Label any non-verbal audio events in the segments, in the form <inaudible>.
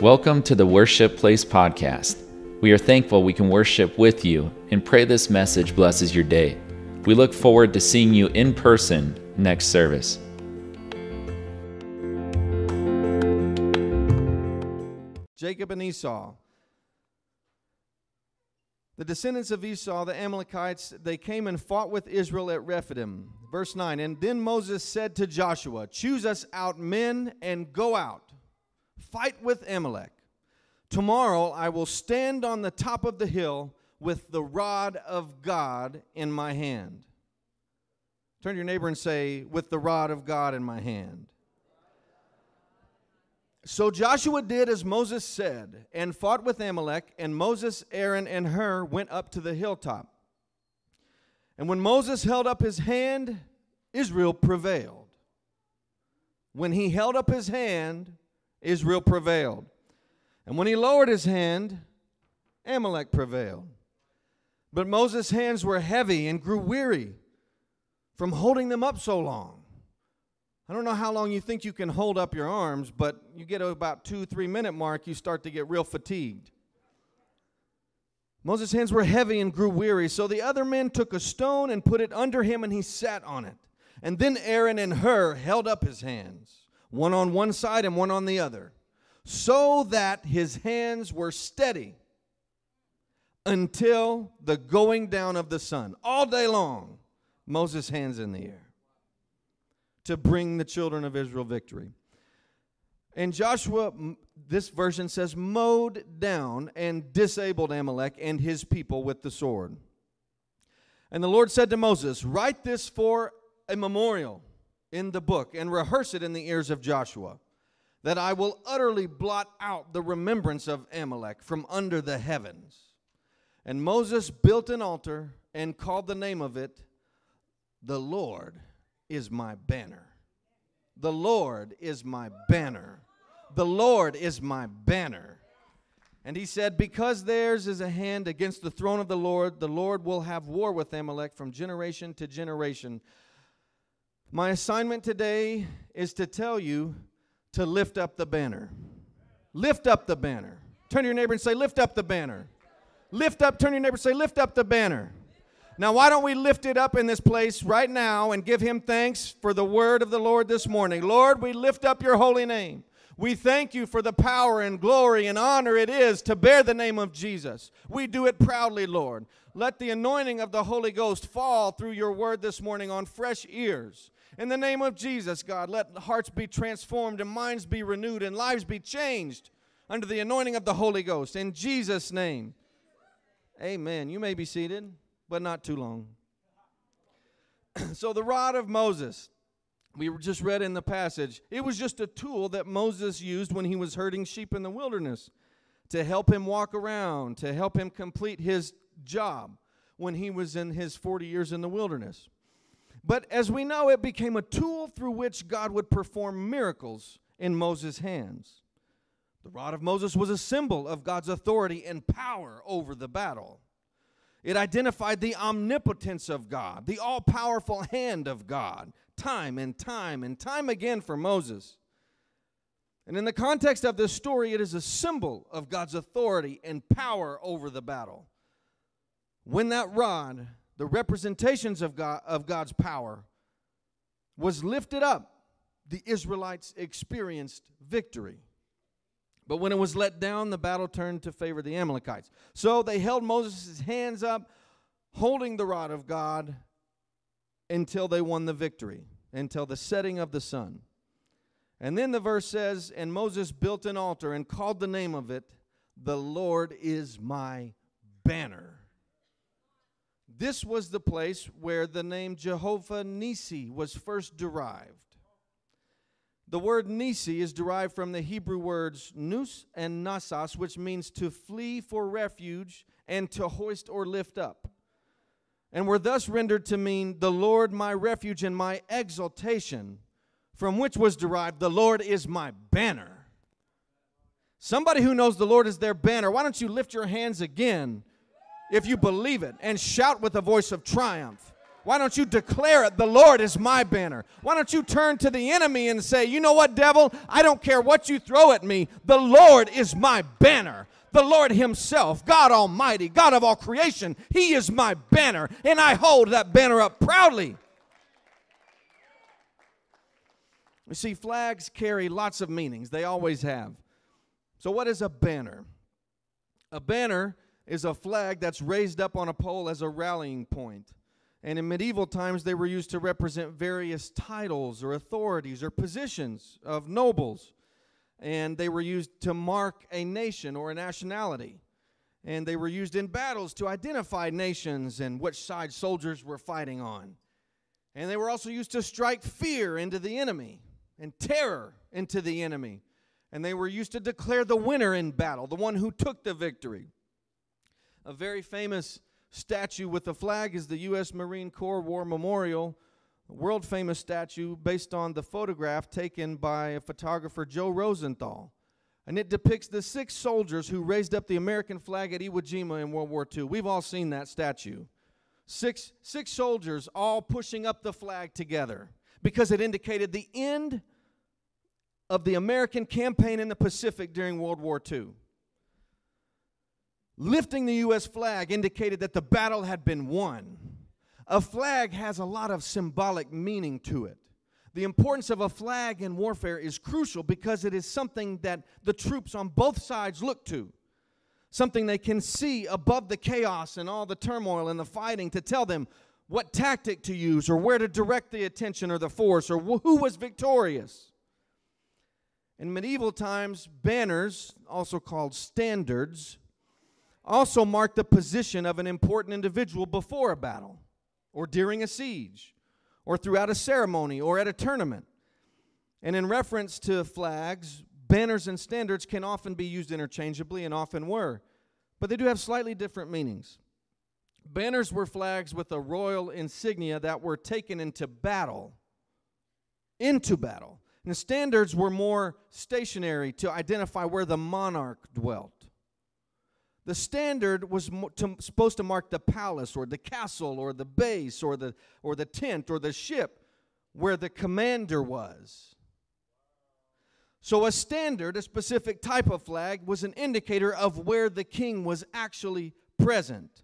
Welcome to the Worship Place Podcast. We are thankful we can worship with you and pray this message blesses your day. We look forward to seeing you in person next service. Jacob and Esau. The descendants of Esau, the Amalekites, they came and fought with Israel at Rephidim. Verse 9 And then Moses said to Joshua, Choose us out men and go out, fight with Amalek. Tomorrow I will stand on the top of the hill with the rod of God in my hand. Turn to your neighbor and say, With the rod of God in my hand. So Joshua did as Moses said and fought with Amalek, and Moses, Aaron, and Hur went up to the hilltop. And when Moses held up his hand, Israel prevailed. When he held up his hand, Israel prevailed. And when he lowered his hand, Amalek prevailed. But Moses' hands were heavy and grew weary from holding them up so long. I don't know how long you think you can hold up your arms, but you get about two, three minute mark, you start to get real fatigued. Moses' hands were heavy and grew weary, so the other men took a stone and put it under him, and he sat on it. And then Aaron and Hur held up his hands, one on one side and one on the other, so that his hands were steady until the going down of the sun. All day long, Moses' hands in the air to bring the children of Israel victory. And Joshua, this version says, mowed down and disabled Amalek and his people with the sword. And the Lord said to Moses, Write this for a memorial in the book and rehearse it in the ears of Joshua, that I will utterly blot out the remembrance of Amalek from under the heavens. And Moses built an altar and called the name of it, The Lord is my banner. The Lord is my banner. The Lord is my banner. And he said, Because theirs is a hand against the throne of the Lord, the Lord will have war with Amalek from generation to generation. My assignment today is to tell you to lift up the banner. Lift up the banner. Turn to your neighbor and say, Lift up the banner. Lift up, turn to your neighbor and say, Lift up the banner. Now, why don't we lift it up in this place right now and give him thanks for the word of the Lord this morning? Lord, we lift up your holy name. We thank you for the power and glory and honor it is to bear the name of Jesus. We do it proudly, Lord. Let the anointing of the Holy Ghost fall through your word this morning on fresh ears. In the name of Jesus, God, let hearts be transformed and minds be renewed and lives be changed under the anointing of the Holy Ghost. In Jesus' name, amen. You may be seated but not too long. <clears throat> so, the rod of Moses, we just read in the passage, it was just a tool that Moses used when he was herding sheep in the wilderness to help him walk around, to help him complete his job when he was in his 40 years in the wilderness. But as we know, it became a tool through which God would perform miracles in Moses' hands. The rod of Moses was a symbol of God's authority and power over the battle. It identified the omnipotence of God, the all powerful hand of God, time and time and time again for Moses. And in the context of this story, it is a symbol of God's authority and power over the battle. When that rod, the representations of, God, of God's power, was lifted up, the Israelites experienced victory. But when it was let down, the battle turned to favor the Amalekites. So they held Moses' hands up, holding the rod of God until they won the victory, until the setting of the sun. And then the verse says, And Moses built an altar and called the name of it, The Lord is my banner. This was the place where the name Jehovah Nisi was first derived. The word Nisi is derived from the Hebrew words nus and nasas, which means to flee for refuge and to hoist or lift up. And were thus rendered to mean the Lord my refuge and my exaltation, from which was derived the Lord is my banner. Somebody who knows the Lord is their banner, why don't you lift your hands again if you believe it and shout with a voice of triumph? Why don't you declare it? The Lord is my banner. Why don't you turn to the enemy and say, You know what, devil? I don't care what you throw at me. The Lord is my banner. The Lord Himself, God Almighty, God of all creation, He is my banner, and I hold that banner up proudly. You see, flags carry lots of meanings, they always have. So, what is a banner? A banner is a flag that's raised up on a pole as a rallying point. And in medieval times, they were used to represent various titles or authorities or positions of nobles. And they were used to mark a nation or a nationality. And they were used in battles to identify nations and which side soldiers were fighting on. And they were also used to strike fear into the enemy and terror into the enemy. And they were used to declare the winner in battle, the one who took the victory. A very famous statue with a flag is the U.S. Marine Corps War Memorial, a world famous statue based on the photograph taken by photographer Joe Rosenthal. And it depicts the six soldiers who raised up the American flag at Iwo Jima in World War II. We've all seen that statue. Six, six soldiers all pushing up the flag together because it indicated the end of the American campaign in the Pacific during World War II. Lifting the U.S. flag indicated that the battle had been won. A flag has a lot of symbolic meaning to it. The importance of a flag in warfare is crucial because it is something that the troops on both sides look to. Something they can see above the chaos and all the turmoil and the fighting to tell them what tactic to use or where to direct the attention or the force or who was victorious. In medieval times, banners, also called standards, also marked the position of an important individual before a battle, or during a siege, or throughout a ceremony, or at a tournament. And in reference to flags, banners and standards can often be used interchangeably and often were, but they do have slightly different meanings. Banners were flags with a royal insignia that were taken into battle. Into battle. And standards were more stationary to identify where the monarch dwelt. The standard was to, supposed to mark the palace or the castle or the base or the, or the tent or the ship where the commander was. So, a standard, a specific type of flag, was an indicator of where the king was actually present.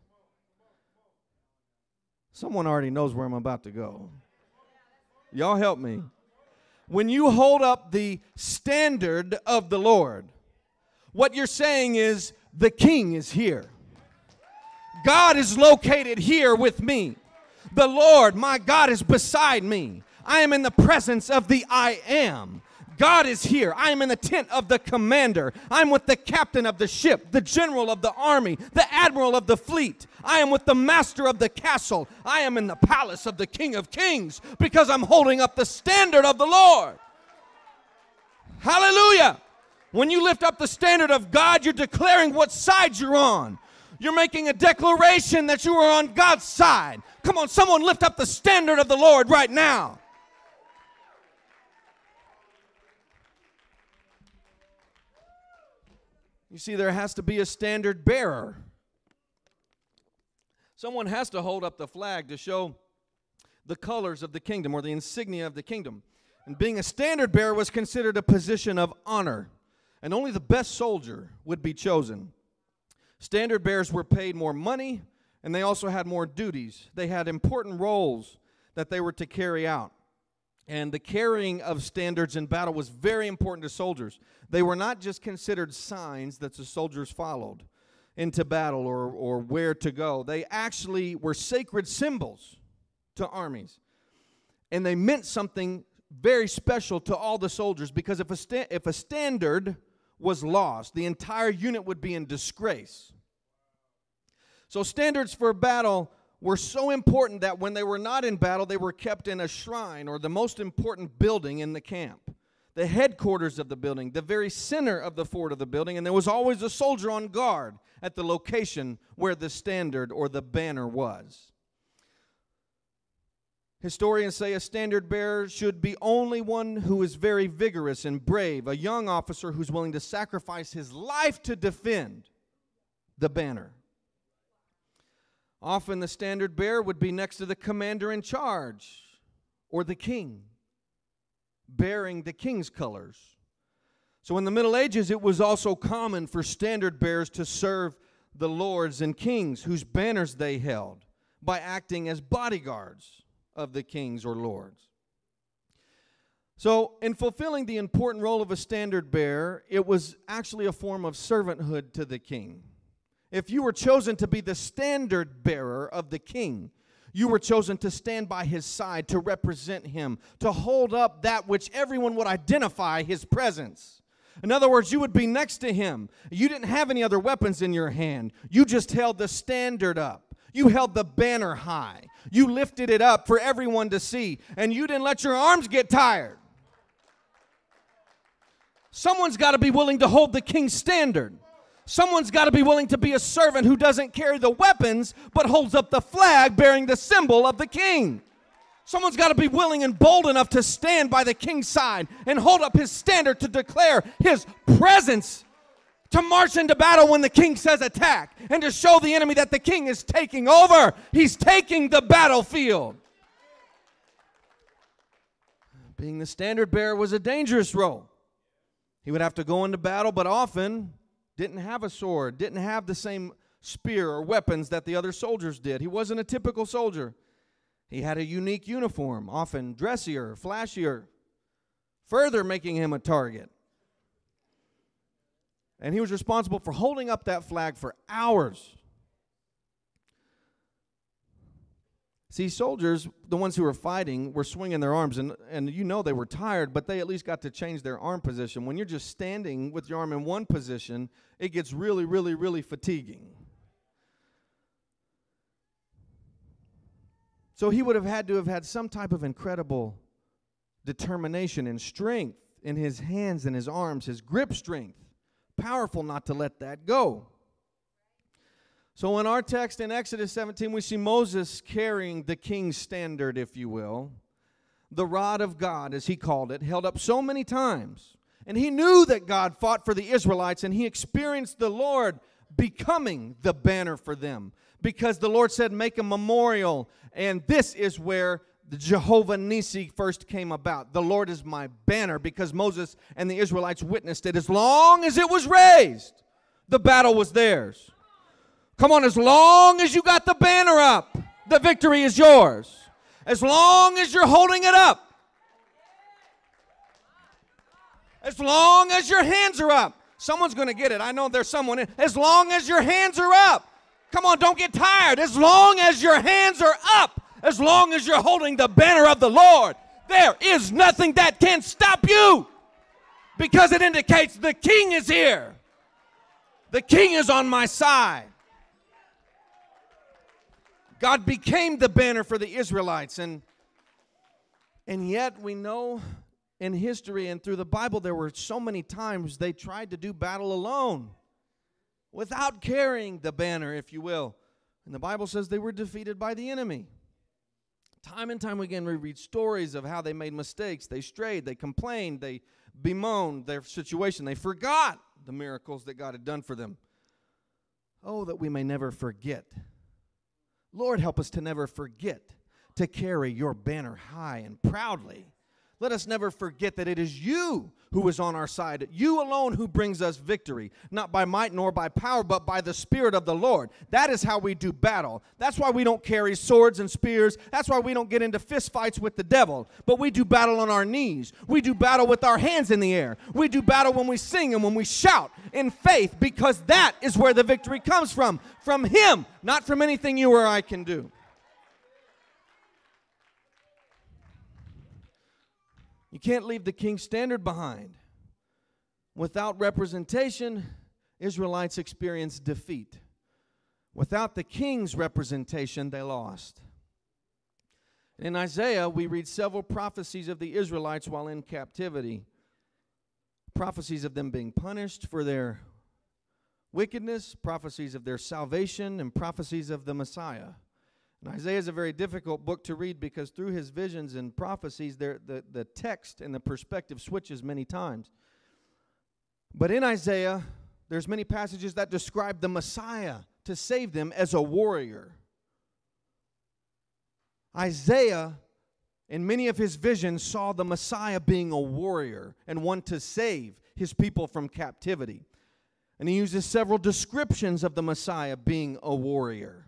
Someone already knows where I'm about to go. Y'all help me when you hold up the standard of the Lord, what you're saying is, the king is here. God is located here with me. The Lord, my God, is beside me. I am in the presence of the I am. God is here. I am in the tent of the commander. I'm with the captain of the ship, the general of the army, the admiral of the fleet. I am with the master of the castle. I am in the palace of the king of kings because I'm holding up the standard of the Lord. Hallelujah. When you lift up the standard of God, you're declaring what side you're on. You're making a declaration that you are on God's side. Come on, someone lift up the standard of the Lord right now. You see, there has to be a standard bearer. Someone has to hold up the flag to show the colors of the kingdom or the insignia of the kingdom. And being a standard bearer was considered a position of honor, and only the best soldier would be chosen. Standard bearers were paid more money, and they also had more duties. They had important roles that they were to carry out. And the carrying of standards in battle was very important to soldiers. They were not just considered signs that the soldiers followed into battle or, or where to go, they actually were sacred symbols to armies. And they meant something very special to all the soldiers because if a, sta- if a standard was lost, the entire unit would be in disgrace. So, standards for battle were so important that when they were not in battle, they were kept in a shrine or the most important building in the camp, the headquarters of the building, the very center of the fort of the building, and there was always a soldier on guard at the location where the standard or the banner was. Historians say a standard bearer should be only one who is very vigorous and brave, a young officer who's willing to sacrifice his life to defend the banner. Often the standard bearer would be next to the commander in charge or the king, bearing the king's colors. So in the Middle Ages, it was also common for standard bearers to serve the lords and kings whose banners they held by acting as bodyguards of the kings or lords. So, in fulfilling the important role of a standard bearer, it was actually a form of servanthood to the king. If you were chosen to be the standard bearer of the king, you were chosen to stand by his side, to represent him, to hold up that which everyone would identify his presence. In other words, you would be next to him. You didn't have any other weapons in your hand, you just held the standard up. You held the banner high. You lifted it up for everyone to see, and you didn't let your arms get tired. Someone's got to be willing to hold the king's standard. Someone's got to be willing to be a servant who doesn't carry the weapons, but holds up the flag bearing the symbol of the king. Someone's got to be willing and bold enough to stand by the king's side and hold up his standard to declare his presence, to march into battle when the king says attack, and to show the enemy that the king is taking over. He's taking the battlefield. Being the standard bearer was a dangerous role. He would have to go into battle, but often didn't have a sword, didn't have the same spear or weapons that the other soldiers did. He wasn't a typical soldier. He had a unique uniform, often dressier, flashier, further making him a target. And he was responsible for holding up that flag for hours. See, soldiers, the ones who were fighting, were swinging their arms, and, and you know they were tired, but they at least got to change their arm position. When you're just standing with your arm in one position, it gets really, really, really fatiguing. So he would have had to have had some type of incredible determination and strength in his hands and his arms, his grip strength. Powerful not to let that go. So, in our text in Exodus 17, we see Moses carrying the king's standard, if you will, the rod of God, as he called it, held up so many times. And he knew that God fought for the Israelites, and he experienced the Lord becoming the banner for them because the Lord said, Make a memorial. And this is where the Jehovah Nisi first came about. The Lord is my banner because Moses and the Israelites witnessed it. As long as it was raised, the battle was theirs. Come on, as long as you got the banner up, the victory is yours. As long as you're holding it up, as long as your hands are up, someone's going to get it. I know there's someone. As long as your hands are up, come on, don't get tired. As long as your hands are up, as long as you're holding the banner of the Lord, there is nothing that can stop you because it indicates the king is here. The king is on my side. God became the banner for the Israelites. And, and yet we know in history and through the Bible there were so many times they tried to do battle alone without carrying the banner, if you will. And the Bible says they were defeated by the enemy. Time and time again, we read stories of how they made mistakes. They strayed, they complained, they bemoaned their situation, they forgot the miracles that God had done for them. Oh, that we may never forget Lord, help us to never forget to carry your banner high and proudly. Let us never forget that it is you who is on our side, you alone who brings us victory, not by might nor by power, but by the Spirit of the Lord. That is how we do battle. That's why we don't carry swords and spears. That's why we don't get into fist fights with the devil. But we do battle on our knees. We do battle with our hands in the air. We do battle when we sing and when we shout in faith, because that is where the victory comes from from Him, not from anything you or I can do. You can't leave the king's standard behind. Without representation, Israelites experienced defeat. Without the king's representation, they lost. In Isaiah, we read several prophecies of the Israelites while in captivity. Prophecies of them being punished for their wickedness, prophecies of their salvation, and prophecies of the Messiah. And Isaiah is a very difficult book to read because through his visions and prophecies, there, the, the text and the perspective switches many times. But in Isaiah, there's many passages that describe the Messiah to save them as a warrior Isaiah, in many of his visions, saw the Messiah being a warrior and one to save his people from captivity. And he uses several descriptions of the Messiah being a warrior.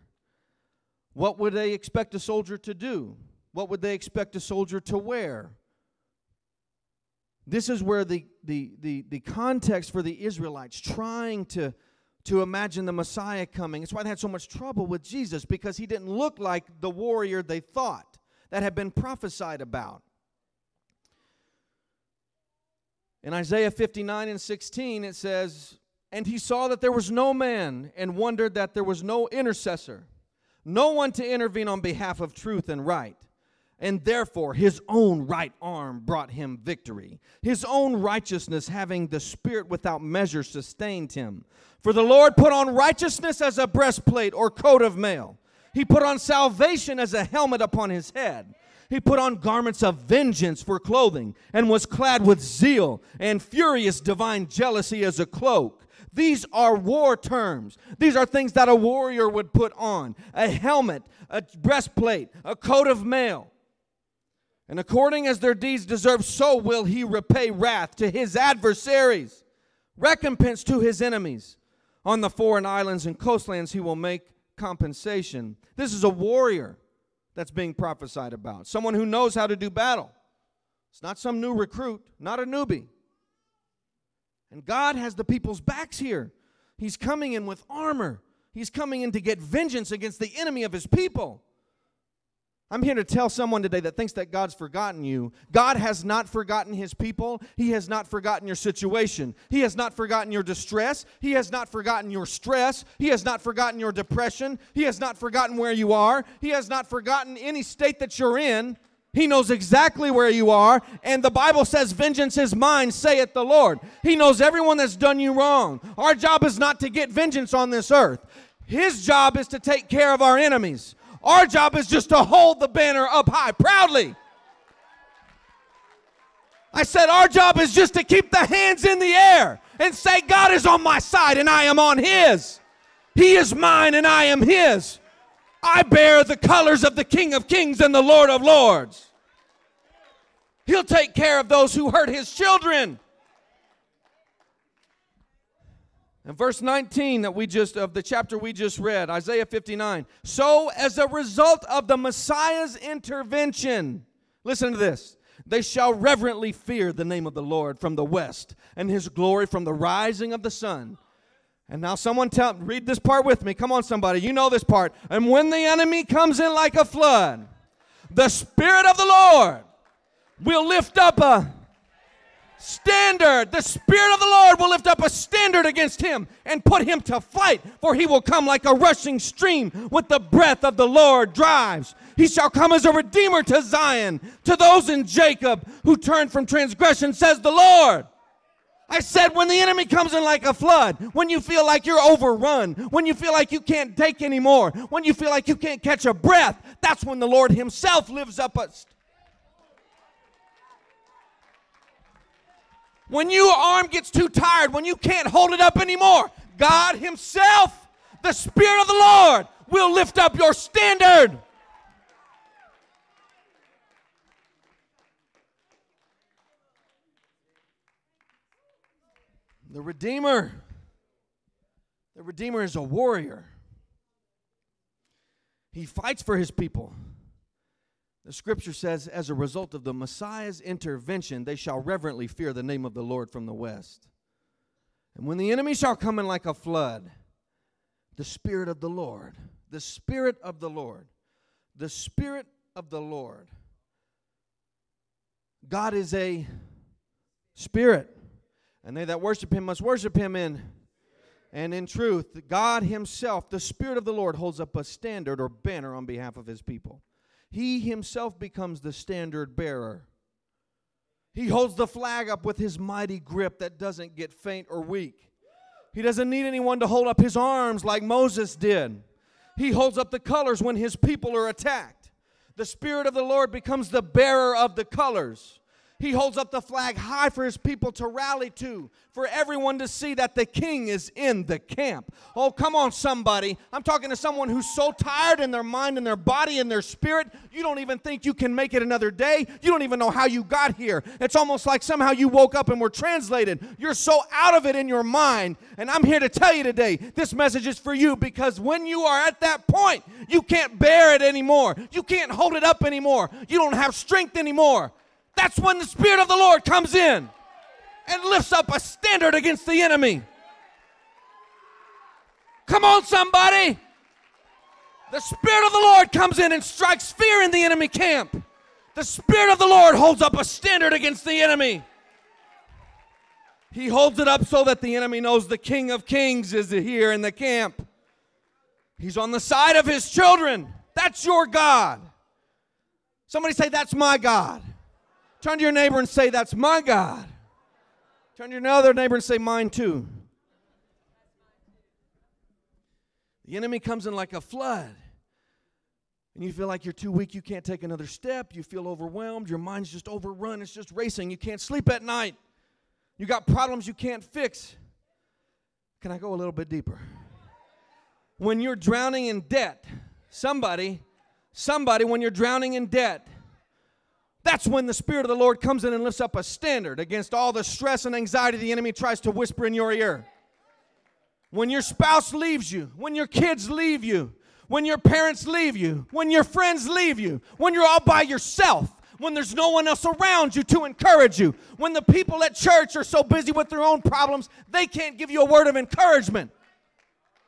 What would they expect a soldier to do? What would they expect a soldier to wear? This is where the, the, the, the context for the Israelites trying to, to imagine the Messiah coming. It's why they had so much trouble with Jesus because he didn't look like the warrior they thought that had been prophesied about. In Isaiah 59 and 16, it says, And he saw that there was no man and wondered that there was no intercessor, no one to intervene on behalf of truth and right and therefore his own right arm brought him victory. His own righteousness, having the Spirit without measure, sustained him. For the Lord put on righteousness as a breastplate or coat of mail. He put on salvation as a helmet upon his head. He put on garments of vengeance for clothing, and was clad with zeal and furious divine jealousy as a cloak. These are war terms. These are things that a warrior would put on a helmet, a breastplate, a coat of mail. And according as their deeds deserve, so will he repay wrath to his adversaries, recompense to his enemies. On the foreign islands and coastlands, he will make compensation. This is a warrior that's being prophesied about, someone who knows how to do battle. It's not some new recruit, not a newbie. And God has the people's backs here. He's coming in with armor, He's coming in to get vengeance against the enemy of His people. I'm here to tell someone today that thinks that God's forgotten you. God has not forgotten his people. He has not forgotten your situation. He has not forgotten your distress. He has not forgotten your stress. He has not forgotten your depression. He has not forgotten where you are. He has not forgotten any state that you're in. He knows exactly where you are. And the Bible says, Vengeance is mine, saith the Lord. He knows everyone that's done you wrong. Our job is not to get vengeance on this earth, His job is to take care of our enemies. Our job is just to hold the banner up high proudly. I said, Our job is just to keep the hands in the air and say, God is on my side and I am on His. He is mine and I am His. I bear the colors of the King of Kings and the Lord of Lords. He'll take care of those who hurt His children. And verse 19 that we just of the chapter we just read, Isaiah 59. So as a result of the Messiah's intervention, listen to this. They shall reverently fear the name of the Lord from the west and his glory from the rising of the sun. And now someone tell read this part with me. Come on somebody, you know this part. And when the enemy comes in like a flood, the spirit of the Lord will lift up a standard. The Spirit of the Lord will lift up a standard against him and put him to flight, for he will come like a rushing stream with the breath of the Lord drives. He shall come as a redeemer to Zion, to those in Jacob who turn from transgression, says the Lord. I said, when the enemy comes in like a flood, when you feel like you're overrun, when you feel like you can't take anymore, when you feel like you can't catch a breath, that's when the Lord Himself lives up a When your arm gets too tired, when you can't hold it up anymore, God Himself, the Spirit of the Lord, will lift up your standard. The Redeemer. The Redeemer is a warrior. He fights for his people. The scripture says, as a result of the Messiah's intervention, they shall reverently fear the name of the Lord from the west. And when the enemy shall come in like a flood, the Spirit of the Lord, the Spirit of the Lord, the Spirit of the Lord. God is a spirit, and they that worship him must worship him in and in truth. God himself, the Spirit of the Lord, holds up a standard or banner on behalf of his people. He himself becomes the standard bearer. He holds the flag up with his mighty grip that doesn't get faint or weak. He doesn't need anyone to hold up his arms like Moses did. He holds up the colors when his people are attacked. The Spirit of the Lord becomes the bearer of the colors. He holds up the flag high for his people to rally to, for everyone to see that the king is in the camp. Oh, come on, somebody. I'm talking to someone who's so tired in their mind and their body and their spirit, you don't even think you can make it another day. You don't even know how you got here. It's almost like somehow you woke up and were translated. You're so out of it in your mind. And I'm here to tell you today this message is for you because when you are at that point, you can't bear it anymore. You can't hold it up anymore. You don't have strength anymore. That's when the Spirit of the Lord comes in and lifts up a standard against the enemy. Come on, somebody. The Spirit of the Lord comes in and strikes fear in the enemy camp. The Spirit of the Lord holds up a standard against the enemy. He holds it up so that the enemy knows the King of Kings is here in the camp. He's on the side of his children. That's your God. Somebody say, That's my God. Turn to your neighbor and say, That's my God. Turn to your other neighbor and say, Mine too. The enemy comes in like a flood. And you feel like you're too weak, you can't take another step, you feel overwhelmed, your mind's just overrun, it's just racing, you can't sleep at night, you got problems you can't fix. Can I go a little bit deeper? When you're drowning in debt, somebody, somebody, when you're drowning in debt, that's when the Spirit of the Lord comes in and lifts up a standard against all the stress and anxiety the enemy tries to whisper in your ear. When your spouse leaves you, when your kids leave you, when your parents leave you, when your friends leave you, when you're all by yourself, when there's no one else around you to encourage you, when the people at church are so busy with their own problems, they can't give you a word of encouragement.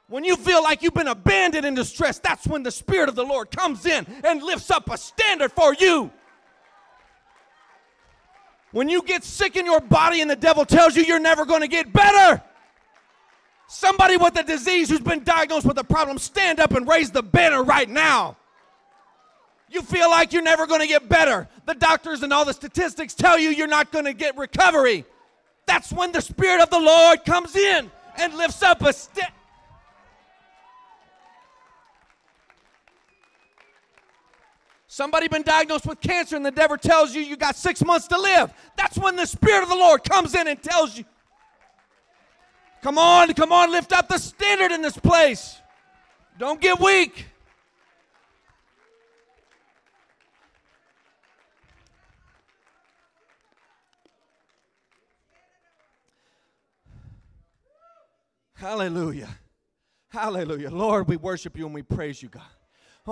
When you feel like you've been abandoned in distress, that's when the Spirit of the Lord comes in and lifts up a standard for you. When you get sick in your body and the devil tells you you're never going to get better, somebody with a disease who's been diagnosed with a problem, stand up and raise the banner right now. You feel like you're never going to get better. The doctors and all the statistics tell you you're not going to get recovery. That's when the Spirit of the Lord comes in and lifts up a step. Somebody been diagnosed with cancer and the devil tells you you got six months to live. That's when the Spirit of the Lord comes in and tells you, come on, come on, lift up the standard in this place. Don't get weak. Hallelujah. Hallelujah. Lord, we worship you and we praise you, God.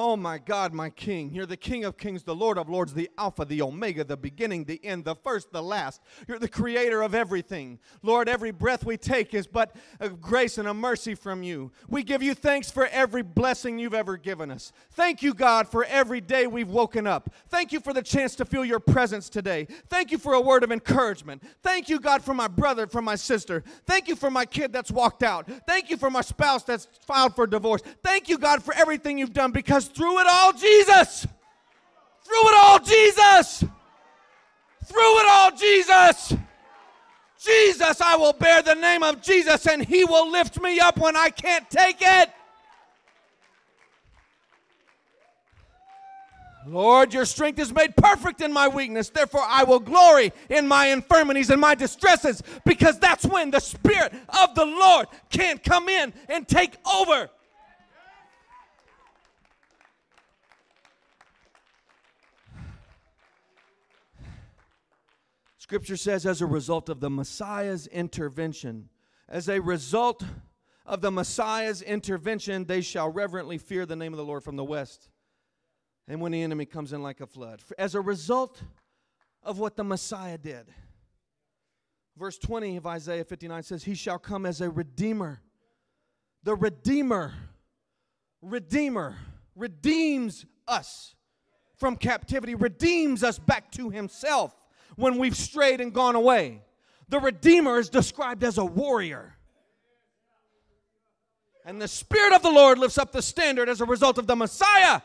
Oh my God, my King. You're the King of Kings, the Lord of Lords, the Alpha, the Omega, the beginning, the end, the first, the last. You're the creator of everything. Lord, every breath we take is but a grace and a mercy from you. We give you thanks for every blessing you've ever given us. Thank you, God, for every day we've woken up. Thank you for the chance to feel your presence today. Thank you for a word of encouragement. Thank you, God, for my brother, for my sister. Thank you for my kid that's walked out. Thank you for my spouse that's filed for divorce. Thank you, God, for everything you've done because through it all, Jesus. Through it all, Jesus. Through it all, Jesus. Jesus, I will bear the name of Jesus and he will lift me up when I can't take it. Lord, your strength is made perfect in my weakness. Therefore, I will glory in my infirmities and my distresses because that's when the Spirit of the Lord can come in and take over. Scripture says, as a result of the Messiah's intervention, as a result of the Messiah's intervention, they shall reverently fear the name of the Lord from the west. And when the enemy comes in like a flood, as a result of what the Messiah did. Verse 20 of Isaiah 59 says, He shall come as a redeemer. The redeemer, redeemer, redeems us from captivity, redeems us back to Himself when we've strayed and gone away. The Redeemer is described as a warrior. And the Spirit of the Lord lifts up the standard as a result of the Messiah.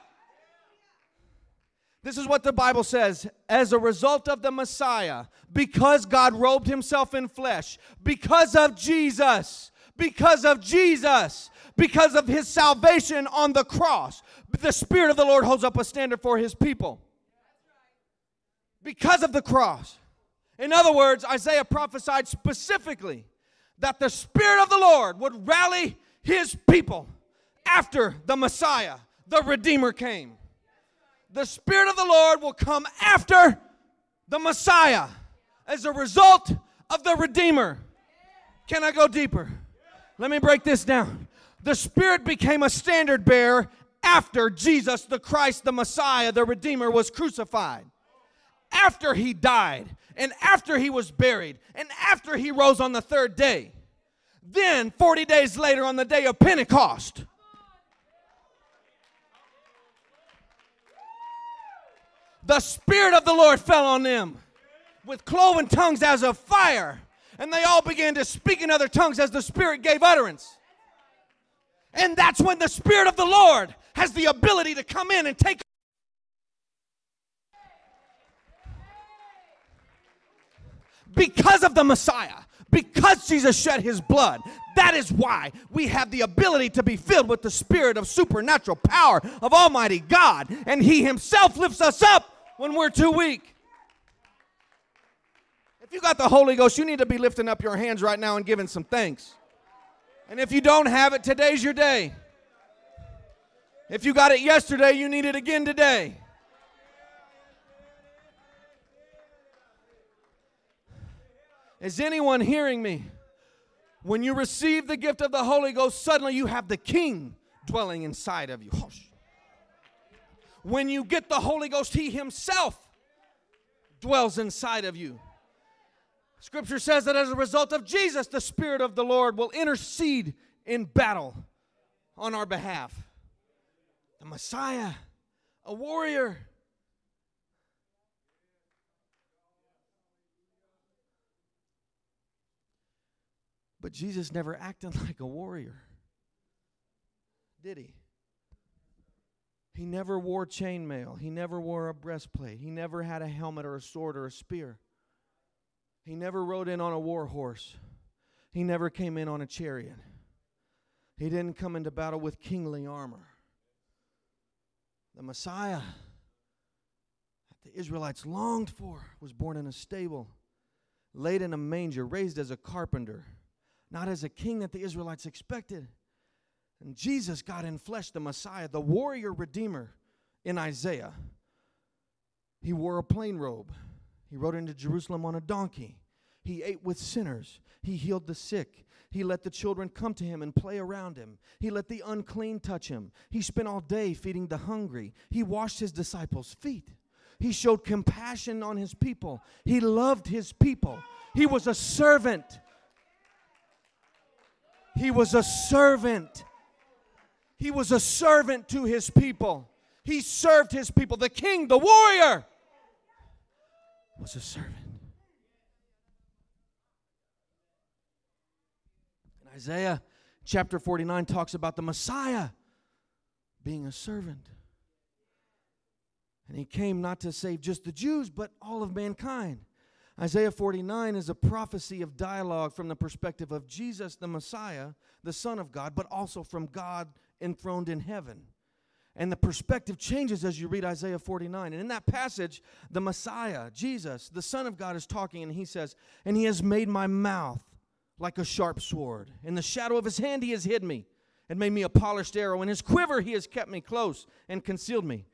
This is what the Bible says as a result of the Messiah, because God robed himself in flesh, because of Jesus, because of Jesus, because of his salvation on the cross, the Spirit of the Lord holds up a standard for his people because of the cross. In other words, Isaiah prophesied specifically that the Spirit of the Lord would rally his people after the Messiah, the Redeemer, came. The Spirit of the Lord will come after the Messiah as a result of the Redeemer. Can I go deeper? Let me break this down. The Spirit became a standard bearer after Jesus, the Christ, the Messiah, the Redeemer, was crucified. After he died, and after he was buried, and after he rose on the third day. Then, 40 days later, on the day of Pentecost, the Spirit of the Lord fell on them with cloven tongues as of fire, and they all began to speak in other tongues as the Spirit gave utterance. And that's when the Spirit of the Lord has the ability to come in and take. Because of the Messiah, because Jesus shed his blood, that is why we have the ability to be filled with the spirit of supernatural power of Almighty God. And He Himself lifts us up when we're too weak. If you got the Holy Ghost, you need to be lifting up your hands right now and giving some thanks. And if you don't have it, today's your day. If you got it yesterday, you need it again today. Is anyone hearing me? When you receive the gift of the Holy Ghost, suddenly you have the King dwelling inside of you. When you get the Holy Ghost, He Himself dwells inside of you. Scripture says that as a result of Jesus, the Spirit of the Lord will intercede in battle on our behalf. The Messiah, a warrior. But Jesus never acted <laughs> like a warrior, did he? He never wore chainmail. He never wore a breastplate. He never had a helmet or a sword or a spear. He never rode in on a war horse. He never came in on a chariot. He didn't come into battle with kingly armor. The Messiah that the Israelites longed for was born in a stable, laid in a manger, raised as a carpenter, not as a king that the Israelites expected. And Jesus, God in flesh, the Messiah, the warrior redeemer in Isaiah, he wore a plain robe. He rode into Jerusalem on a donkey. He ate with sinners. He healed the sick. He let the children come to him and play around him. He let the unclean touch him. He spent all day feeding the hungry. He washed his disciples' feet. He showed compassion on his people. He loved his people. He was a servant. He was a servant. He was a servant to his people. He served his people. The king, the warrior, was a servant. And Isaiah chapter 49 talks about the Messiah being a servant. And he came not to save just the Jews, but all of mankind. Isaiah 49 is a prophecy of dialogue from the perspective of Jesus, the Messiah, the Son of God, but also from God enthroned in heaven. And the perspective changes as you read Isaiah 49. And in that passage, the Messiah, Jesus, the Son of God, is talking, and he says, And he has made my mouth like a sharp sword. In the shadow of his hand, he has hid me and made me a polished arrow. In his quiver, he has kept me close and concealed me.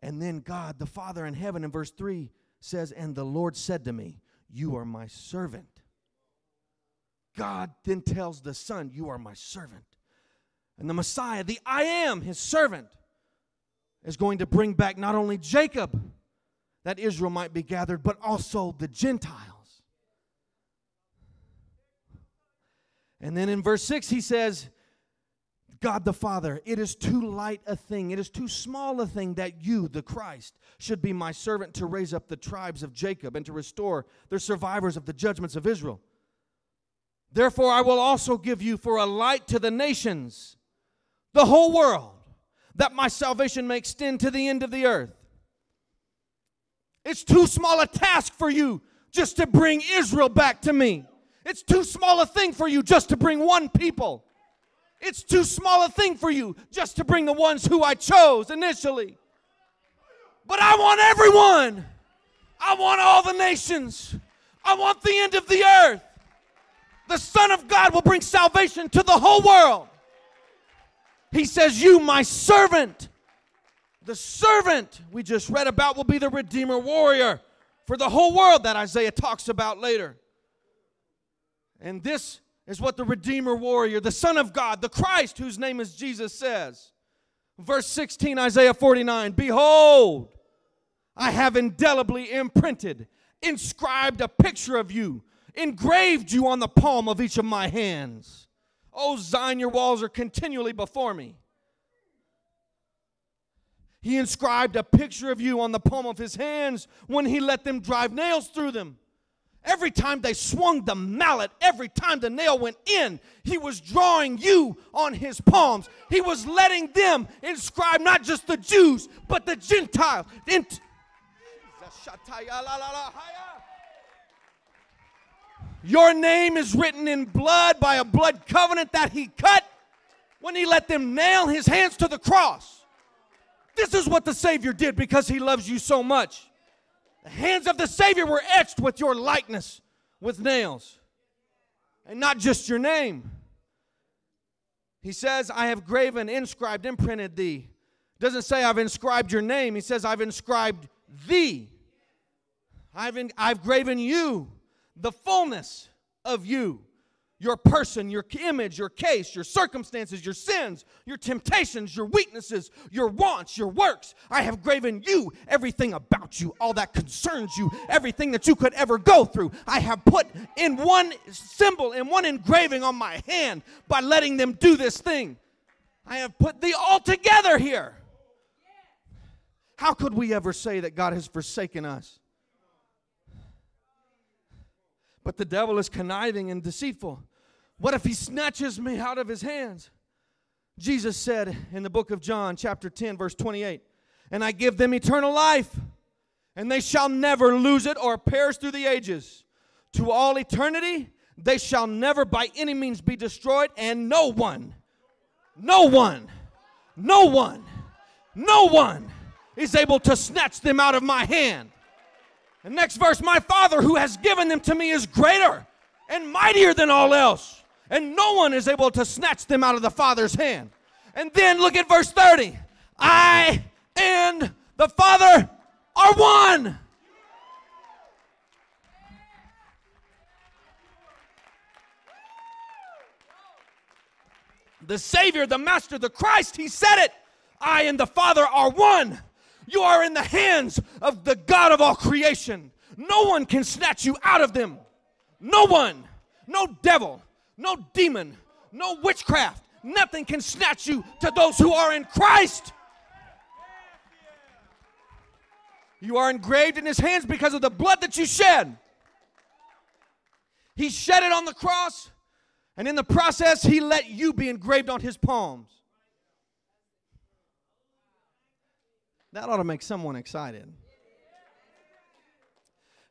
And then God, the Father in heaven, in verse 3 says, And the Lord said to me, You are my servant. God then tells the Son, You are my servant. And the Messiah, the I am, his servant, is going to bring back not only Jacob, that Israel might be gathered, but also the Gentiles. And then in verse 6, he says, God the Father, it is too light a thing, it is too small a thing that you, the Christ, should be my servant to raise up the tribes of Jacob and to restore their survivors of the judgments of Israel. Therefore, I will also give you for a light to the nations the whole world, that my salvation may extend to the end of the earth. It's too small a task for you just to bring Israel back to me. It's too small a thing for you just to bring one people. It's too small a thing for you just to bring the ones who I chose initially. But I want everyone. I want all the nations. I want the end of the earth. The Son of God will bring salvation to the whole world. He says, You, my servant. The servant we just read about will be the Redeemer warrior for the whole world that Isaiah talks about later. And this is what the Redeemer warrior, the Son of God, the Christ, whose name is Jesus, says. Verse 16, Isaiah 49 Behold, I have indelibly imprinted, inscribed a picture of you, engraved you on the palm of each of my hands. Oh, Zion, your walls are continually before me. He inscribed a picture of you on the palm of his hands when he let them drive nails through them. Every time they swung the mallet, every time the nail went in, he was drawing you on his palms. He was letting them inscribe not just the Jews, but the Gentiles. Your name is written in blood by a blood covenant that he cut when he let them nail his hands to the cross. This is what the Savior did because he loves you so much. The hands of the Savior were etched with your likeness with nails, and not just your name. He says, I have graven, inscribed, imprinted thee. Doesn't say I've inscribed your name. He says, I've inscribed thee. I've, in, I've graven you the fullness of you your person, your image, your case, your circumstances, your sins, your temptations, your weaknesses, your wants, your works. I have graven you everything about you, all that concerns you, everything that you could ever go through. I have put in one symbol, in one engraving on my hand by letting them do this thing. I have put thee all together here. How could we ever say that God has forsaken us? But the devil is conniving and deceitful. What if he snatches me out of his hands? Jesus said in the book of John, chapter 10, verse 28, and I give them eternal life, and they shall never lose it or perish through the ages. To all eternity, they shall never by any means be destroyed, and no one, no one, no one, no one is able to snatch them out of my hand. The next verse, my Father who has given them to me is greater and mightier than all else, and no one is able to snatch them out of the Father's hand. And then look at verse 30. I and the Father are one. The Savior, the Master, the Christ, He said it. I and the Father are one. You are in the hands of the God of all creation. No one can snatch you out of them. No one, no devil, no demon, no witchcraft. Nothing can snatch you to those who are in Christ. You are engraved in his hands because of the blood that you shed. He shed it on the cross, and in the process, he let you be engraved on his palms. That ought to make someone excited.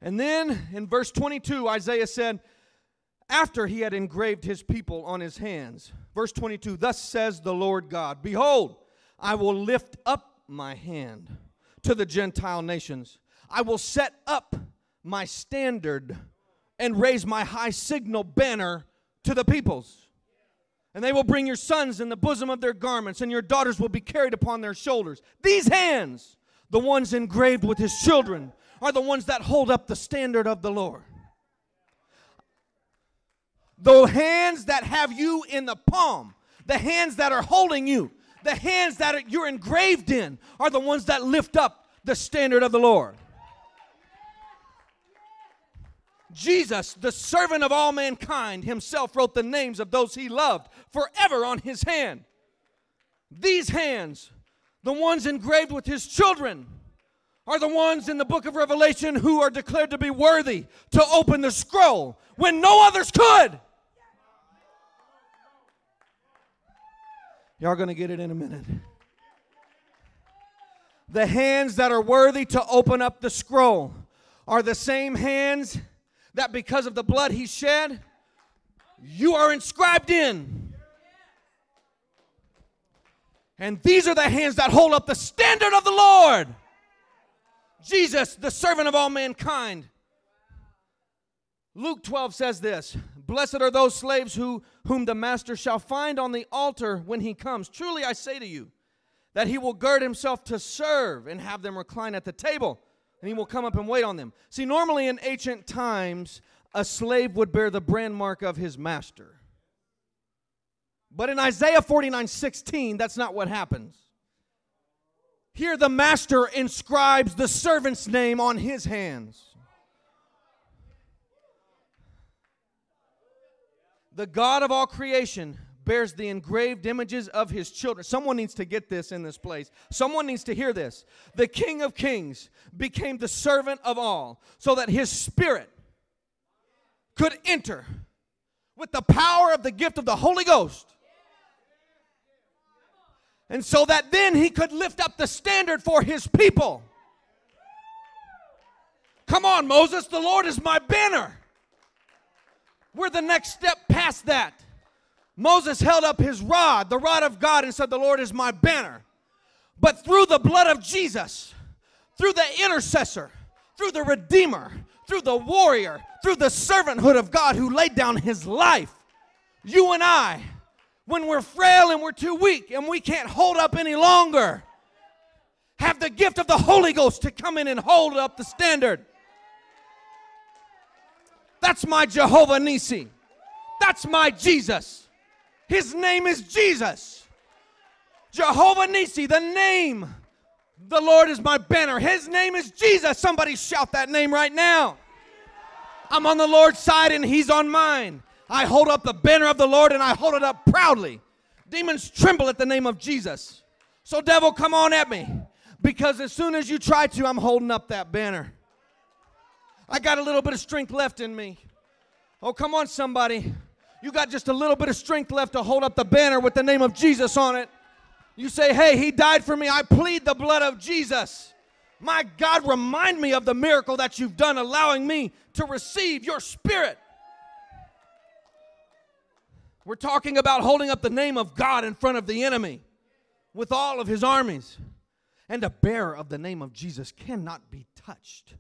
And then in verse 22, Isaiah said, after he had engraved his people on his hands, verse 22, thus says the Lord God, Behold, I will lift up my hand to the Gentile nations. I will set up my standard and raise my high signal banner to the peoples. And they will bring your sons in the bosom of their garments, and your daughters will be carried upon their shoulders. These hands, the ones engraved with his children, are the ones that hold up the standard of the Lord. The hands that have you in the palm, the hands that are holding you, the hands that you're engraved in, are the ones that lift up the standard of the Lord. Jesus, the servant of all mankind, himself wrote the names of those he loved forever on his hand. These hands, the ones engraved with his children, are the ones in the book of Revelation who are declared to be worthy to open the scroll when no others could. Y'all gonna get it in a minute. The hands that are worthy to open up the scroll are the same hands that because of the blood he shed, you are inscribed in. And these are the hands that hold up the standard of the Lord. Jesus, the servant of all mankind, Luke 12 says this Blessed are those slaves who, whom the master shall find on the altar when he comes. Truly I say to you, that he will gird himself to serve and have them recline at the table, and he will come up and wait on them. See, normally in ancient times, a slave would bear the brand mark of his master. But in Isaiah 49 16, that's not what happens. Here, the master inscribes the servant's name on his hands. The God of all creation bears the engraved images of his children. Someone needs to get this in this place. Someone needs to hear this. The King of Kings became the servant of all so that his spirit could enter with the power of the gift of the Holy Ghost. And so that then he could lift up the standard for his people. Come on, Moses, the Lord is my banner. We're the next step past that. Moses held up his rod, the rod of God, and said, The Lord is my banner. But through the blood of Jesus, through the intercessor, through the Redeemer, through the warrior, through the servanthood of God who laid down his life, you and I, when we're frail and we're too weak and we can't hold up any longer, have the gift of the Holy Ghost to come in and hold up the standard. That's my Jehovah Nisi. That's my Jesus. His name is Jesus. Jehovah Nisi, the name. The Lord is my banner. His name is Jesus. Somebody shout that name right now. I'm on the Lord's side and He's on mine. I hold up the banner of the Lord and I hold it up proudly. Demons tremble at the name of Jesus. So, devil, come on at me. Because as soon as you try to, I'm holding up that banner. I got a little bit of strength left in me. Oh, come on, somebody. You got just a little bit of strength left to hold up the banner with the name of Jesus on it. You say, Hey, he died for me. I plead the blood of Jesus. My God, remind me of the miracle that you've done, allowing me to receive your spirit. We're talking about holding up the name of God in front of the enemy with all of his armies. And a bearer of the name of Jesus cannot be touched.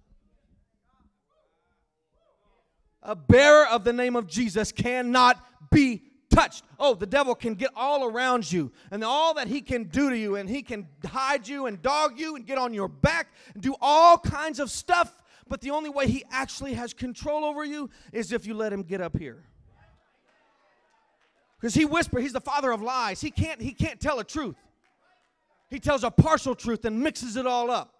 A bearer of the name of Jesus cannot be touched. Oh, the devil can get all around you and all that he can do to you, and he can hide you and dog you and get on your back and do all kinds of stuff. But the only way he actually has control over you is if you let him get up here. Because he whispers, he's the father of lies. He can't, he can't tell a truth. He tells a partial truth and mixes it all up.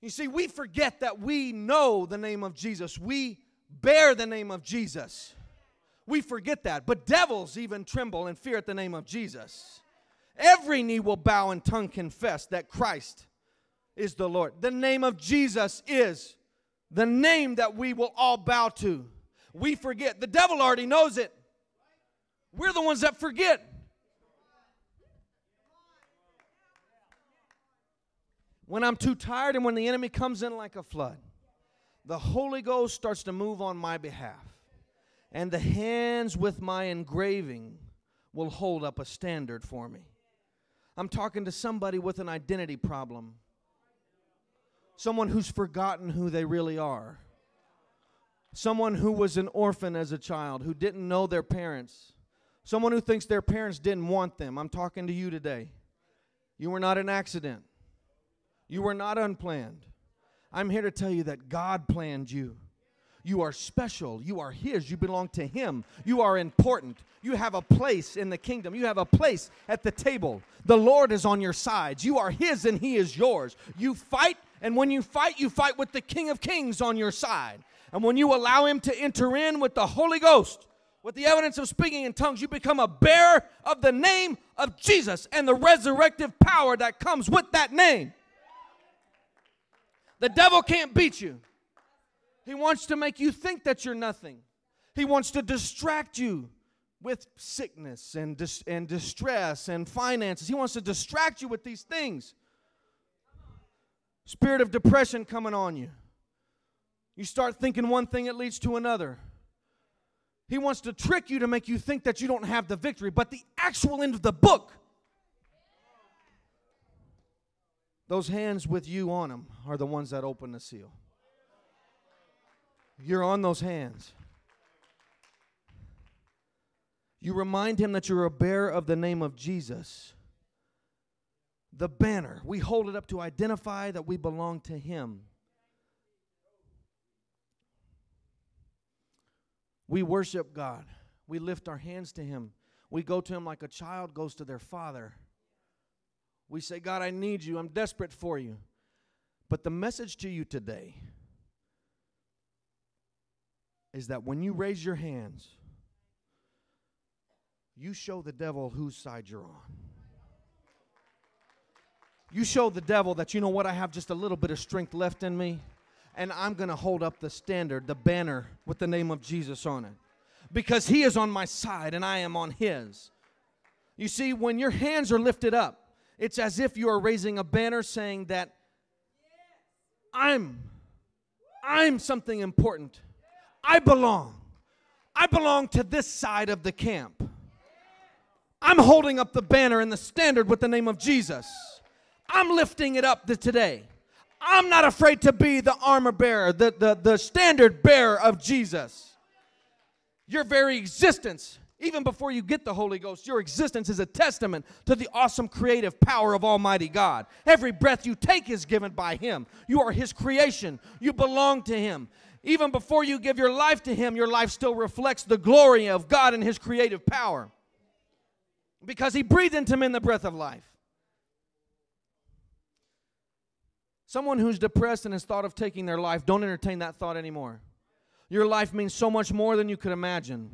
You see, we forget that we know the name of Jesus. We bear the name of Jesus. We forget that. But devils even tremble and fear at the name of Jesus. Every knee will bow and tongue confess that Christ is the Lord. The name of Jesus is the name that we will all bow to. We forget. The devil already knows it. We're the ones that forget. When I'm too tired and when the enemy comes in like a flood the Holy Ghost starts to move on my behalf. And the hands with my engraving will hold up a standard for me. I'm talking to somebody with an identity problem, someone who's forgotten who they really are, someone who was an orphan as a child, who didn't know their parents, someone who thinks their parents didn't want them. I'm talking to you today. You were not an accident, you were not unplanned. I'm here to tell you that God planned you. You are special. You are His. You belong to Him. You are important. You have a place in the kingdom. You have a place at the table. The Lord is on your sides. You are His and He is yours. You fight, and when you fight, you fight with the King of Kings on your side. And when you allow Him to enter in with the Holy Ghost, with the evidence of speaking in tongues, you become a bearer of the name of Jesus and the resurrective power that comes with that name. The devil can't beat you. He wants to make you think that you're nothing. He wants to distract you with sickness and, dis- and distress and finances. He wants to distract you with these things. Spirit of depression coming on you. You start thinking one thing, it leads to another. He wants to trick you to make you think that you don't have the victory, but the actual end of the book Those hands with you on them are the ones that open the seal. You're on those hands. You remind him that you're a bearer of the name of Jesus. The banner. We hold it up to identify that we belong to him. We worship God. We lift our hands to him. We go to him like a child goes to their father. We say, God, I need you. I'm desperate for you. But the message to you today is that when you raise your hands, you show the devil whose side you're on. You show the devil that, you know what, I have just a little bit of strength left in me, and I'm going to hold up the standard, the banner with the name of Jesus on it. Because he is on my side and I am on his. You see, when your hands are lifted up, it's as if you are raising a banner saying that I'm I'm something important. I belong. I belong to this side of the camp. I'm holding up the banner and the standard with the name of Jesus. I'm lifting it up today. I'm not afraid to be the armor bearer, the, the, the standard bearer of Jesus. Your very existence, even before you get the Holy Ghost, your existence is a testament to the awesome creative power of Almighty God. Every breath you take is given by Him. You are His creation, you belong to Him. Even before you give your life to Him, your life still reflects the glory of God and His creative power because He breathed into men the breath of life. Someone who's depressed and has thought of taking their life, don't entertain that thought anymore. Your life means so much more than you could imagine.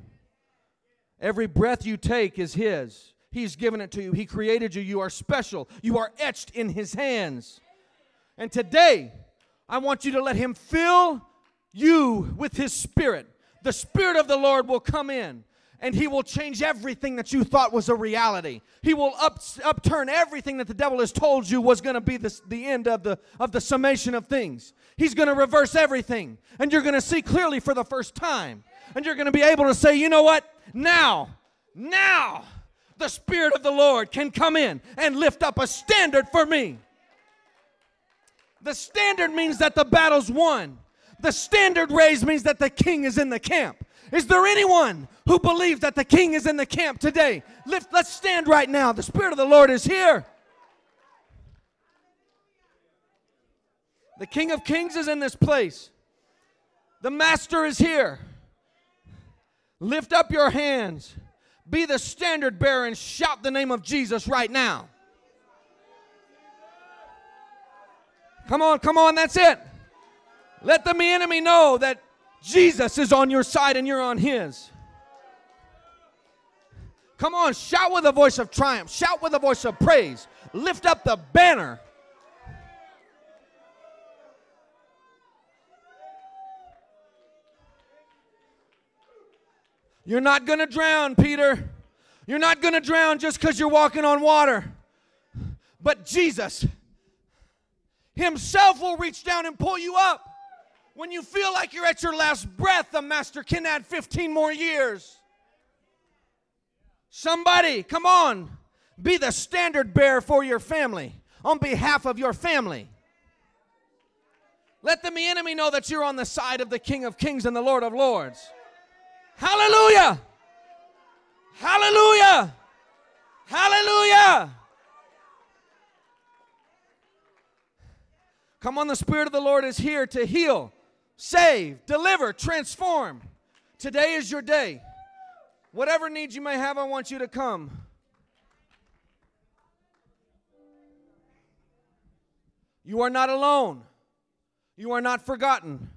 Every breath you take is His. He's given it to you. He created you. You are special. You are etched in His hands. And today, I want you to let Him fill you with His Spirit. The Spirit of the Lord will come in and he will change everything that you thought was a reality. He will up, upturn everything that the devil has told you was going to be the, the end of the, of the summation of things. He's going to reverse everything, and you're going to see clearly for the first time. And you're going to be able to say, you know what? Now, now, the Spirit of the Lord can come in and lift up a standard for me. The standard means that the battle's won. The standard raised means that the king is in the camp. Is there anyone who believes that the king is in the camp today? Lift, let's stand right now. The Spirit of the Lord is here. The King of Kings is in this place. The Master is here. Lift up your hands. Be the standard bearer and shout the name of Jesus right now. Come on, come on, that's it. Let the enemy know that Jesus is on your side and you're on his. Come on, shout with a voice of triumph, shout with a voice of praise, lift up the banner. You're not going to drown, Peter. You're not going to drown just because you're walking on water. But Jesus Himself will reach down and pull you up. When you feel like you're at your last breath, the Master can add 15 more years. Somebody, come on, be the standard bearer for your family on behalf of your family. Let the enemy know that you're on the side of the King of Kings and the Lord of Lords. Hallelujah! Hallelujah! Hallelujah! Come on, the Spirit of the Lord is here to heal, save, deliver, transform. Today is your day. Whatever needs you may have, I want you to come. You are not alone. You are not forgotten.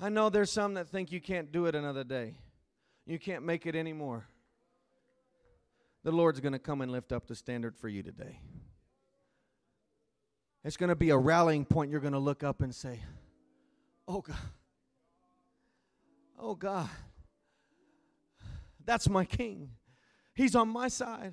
I know there's some that think you can't do it another day. You can't make it anymore. The Lord's going to come and lift up the standard for you today. It's going to be a rallying point. You're going to look up and say, Oh God, oh God, that's my King. He's on my side.